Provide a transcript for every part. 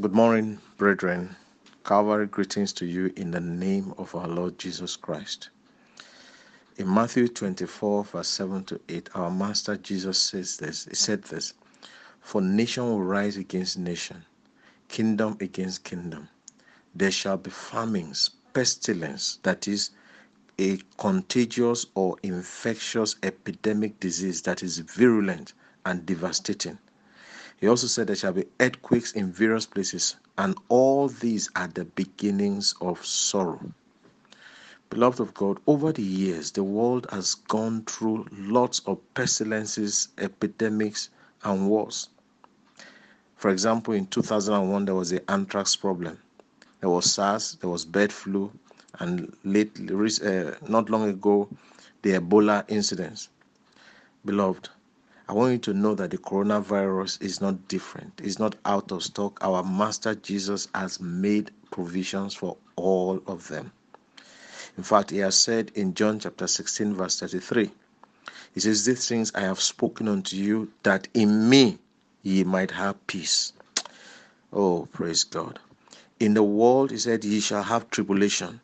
Good morning, brethren. Calvary greetings to you in the name of our Lord Jesus Christ. In Matthew 24, verse 7 to 8, our Master Jesus says this. He said this For nation will rise against nation, kingdom against kingdom. There shall be famines, pestilence, that is, a contagious or infectious epidemic disease that is virulent and devastating he also said there shall be earthquakes in various places, and all these are the beginnings of sorrow. Beloved of God, over the years, the world has gone through lots of pestilences, epidemics, and wars. For example, in 2001, there was the anthrax problem. There was SARS, there was bird flu, and late, uh, not long ago, the Ebola incidents. Beloved, I want you to know that the coronavirus is not different. It's not out of stock. Our Master Jesus has made provisions for all of them. In fact, he has said in John chapter 16, verse 33, he says, These things I have spoken unto you, that in me ye might have peace. Oh, praise God. In the world, he said, Ye shall have tribulation.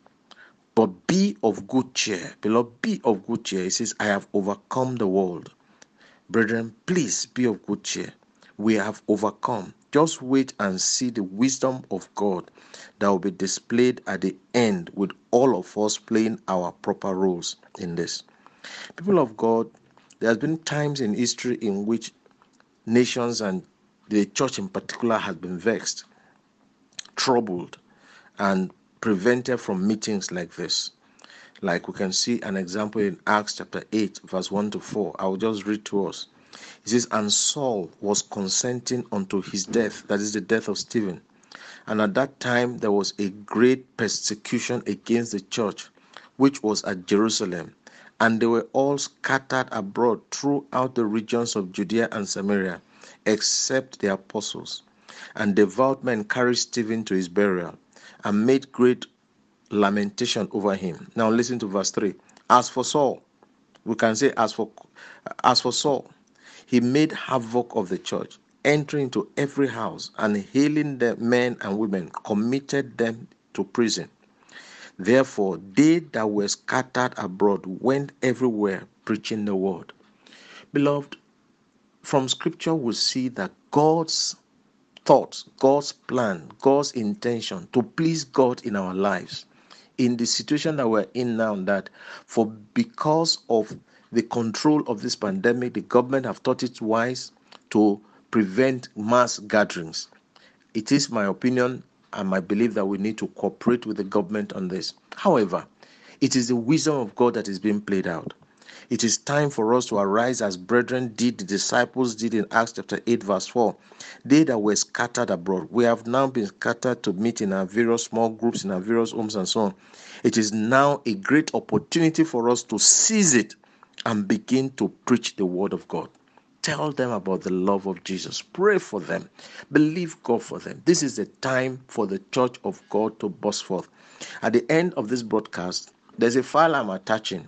But be of good cheer. Beloved, be of good cheer. He says, I have overcome the world. Brethren, please be of good cheer. We have overcome. Just wait and see the wisdom of God that will be displayed at the end with all of us playing our proper roles in this. People of God, there has been times in history in which nations and the church in particular has been vexed, troubled, and prevented from meetings like this. Like we can see an example in Acts chapter 8, verse 1 to 4. I will just read to us. It says, And Saul was consenting unto his death, that is the death of Stephen. And at that time there was a great persecution against the church, which was at Jerusalem. And they were all scattered abroad throughout the regions of Judea and Samaria, except the apostles. And devout men carried Stephen to his burial and made great lamentation over him. Now listen to verse 3. As for Saul, we can say as for as for Saul, he made havoc of the church, entering into every house and healing the men and women, committed them to prison. Therefore, they that were scattered abroad went everywhere preaching the word. Beloved, from scripture we see that God's thoughts, God's plan, God's intention to please God in our lives in the situation that we're in now that for because of the control of this pandemic the government have thought it wise to prevent mass gatherings. It is my opinion and my belief that we need to cooperate with the government on this. However it is the wisdom of god that is being played out it is time for us to arise as brethren did, the disciples did in Acts chapter 8, verse 4. They that were scattered abroad, we have now been scattered to meet in our various small groups, in our various homes, and so on. It is now a great opportunity for us to seize it and begin to preach the word of God. Tell them about the love of Jesus. Pray for them. Believe God for them. This is the time for the church of God to burst forth. At the end of this broadcast, there's a file I'm attaching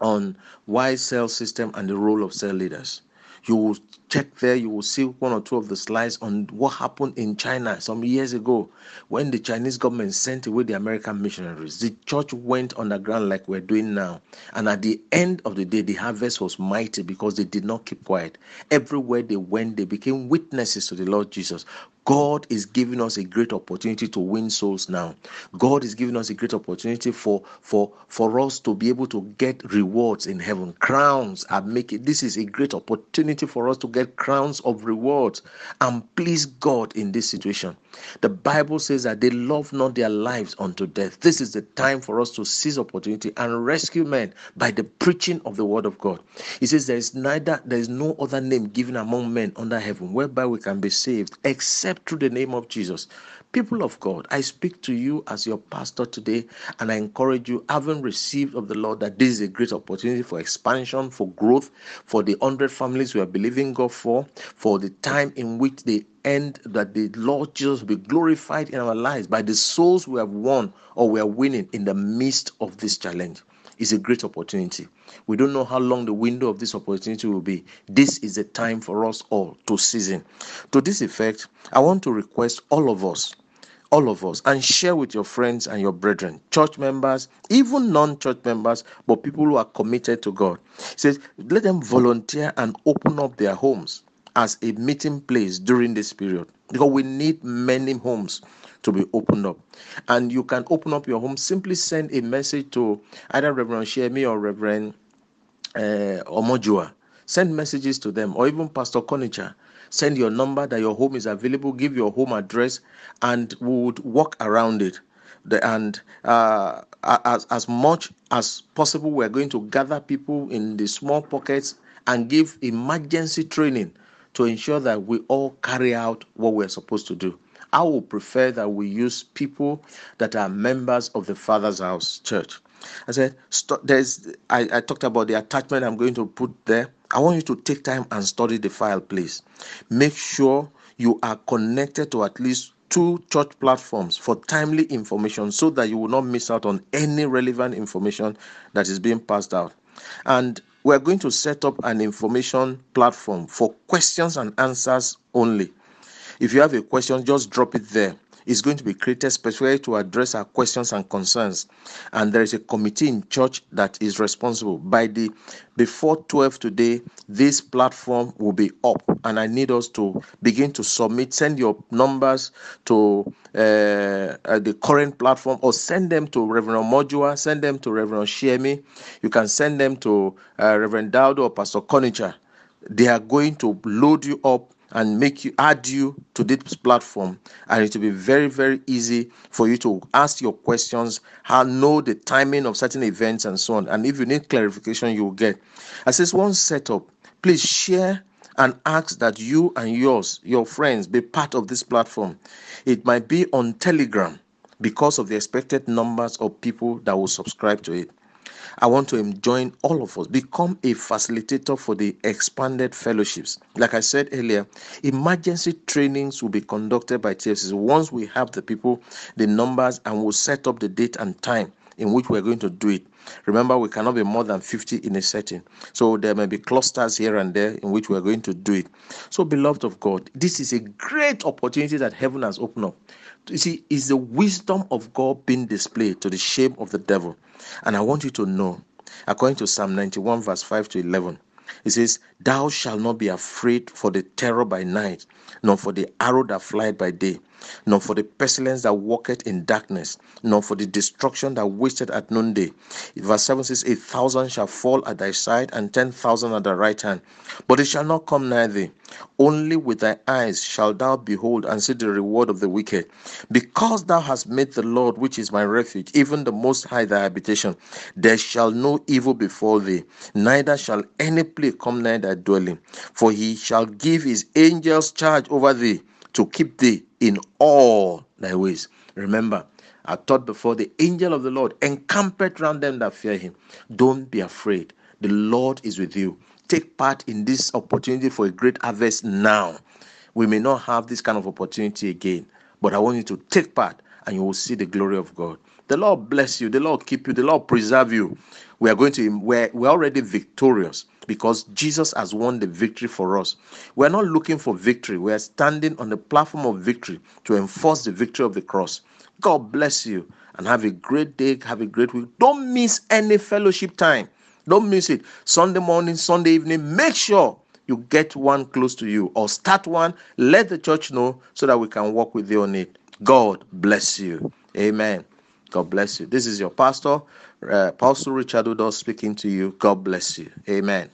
on why cell system and the role of cell leaders. You will check there, you will see one or two of the slides on what happened in China some years ago when the Chinese government sent away the American missionaries. The church went underground like we're doing now. And at the end of the day, the harvest was mighty because they did not keep quiet. Everywhere they went, they became witnesses to the Lord Jesus. God is giving us a great opportunity to win souls now. God is giving us a great opportunity for for for us to be able to get rewards in heaven. Crowns are making this is a great opportunity for us to get crowns of rewards and please God in this situation. The Bible says that they love not their lives unto death. This is the time for us to seize opportunity and rescue men by the preaching of the word of God. He says there is neither there is no other name given among men under heaven whereby we can be saved except through the name of Jesus. People of God, I speak to you as your pastor today, and I encourage you, having received of the Lord, that this is a great opportunity for expansion, for growth, for the hundred families we are believing God for, for the time in which the end that the Lord Jesus be glorified in our lives by the souls we have won or we are winning in the midst of this challenge. Is a great opportunity. We don't know how long the window of this opportunity will be. This is a time for us all to season. To this effect, I want to request all of us all of us and share with your friends and your brethren, church members, even non church members, but people who are committed to God. He says, let them volunteer and open up their homes as a meeting place during this period because we need many homes to be opened up. And you can open up your home, simply send a message to either Reverend Shemi or Reverend uh, Omojua. Send messages to them or even Pastor Konicha send your number that your home is available, give your home address, and we would walk around it. The, and uh, as, as much as possible, we're going to gather people in the small pockets and give emergency training to ensure that we all carry out what we're supposed to do. I would prefer that we use people that are members of the Father's House Church. I said, there's. I, I talked about the attachment I'm going to put there. I want you to take time and study the file, please. Make sure you are connected to at least two church platforms for timely information so that you will not miss out on any relevant information that is being passed out. And we're going to set up an information platform for questions and answers only. If you have a question, just drop it there is going to be created specifically to address our questions and concerns. And there is a committee in church that is responsible. By the before 12 today, this platform will be up, and I need us to begin to submit. Send your numbers to uh, uh, the current platform, or send them to Reverend Modua, send them to Reverend Shemi. You can send them to uh, Reverend Dowdo or Pastor Konicha. They are going to load you up and make you add you to this platform. And it will be very very easy for you to ask your questions know the timing of certain events and so on. And if you need clarification you will get. As this one setup. Please share and ask that you and yours your friends be part of this platform. It might be on telegram because of the expected numbers of people that will subscribe to it I want to join all of us, become a facilitator for the expanded fellowships. Like I said earlier, emergency trainings will be conducted by TFCC once we have the people, the numbers, and we'll set up the date and time in which we're going to do it. Remember, we cannot be more than 50 in a setting. So there may be clusters here and there in which we're going to do it. So, beloved of God, this is a great opportunity that heaven has opened up. You see, is the wisdom of God being displayed to the shame of the devil. And I want you to know, according to Psalm 91, verse 5 to 11, it says, Thou shalt not be afraid for the terror by night, nor for the arrow that flieth by day, nor for the pestilence that walketh in darkness, nor for the destruction that wasteth at noonday. Verse 7 says, A thousand shall fall at thy side, and ten thousand at thy right hand, but it shall not come nigh thee. Only with thy eyes shalt thou behold and see the reward of the wicked. Because thou hast made the Lord, which is my refuge, even the Most High thy habitation, there shall no evil befall thee, neither shall any plague come nigh thy dwelling. For he shall give his angels charge over thee to keep thee in all thy ways. Remember, I taught before the angel of the Lord encampeth round them that fear him. Don't be afraid. The Lord is with you. Take part in this opportunity for a great harvest now. We may not have this kind of opportunity again, but I want you to take part and you will see the glory of God. The Lord bless you. The Lord keep you. The Lord preserve you. We are going to, we're, we're already victorious because Jesus has won the victory for us. We're not looking for victory. We are standing on the platform of victory to enforce the victory of the cross. God bless you and have a great day. Have a great week. Don't miss any fellowship time. Don't miss it. Sunday morning, Sunday evening. Make sure you get one close to you or start one. Let the church know so that we can work with you on it. God bless you. Amen. God bless you. This is your pastor, uh, Pastor Richard Udoh speaking to you. God bless you. Amen.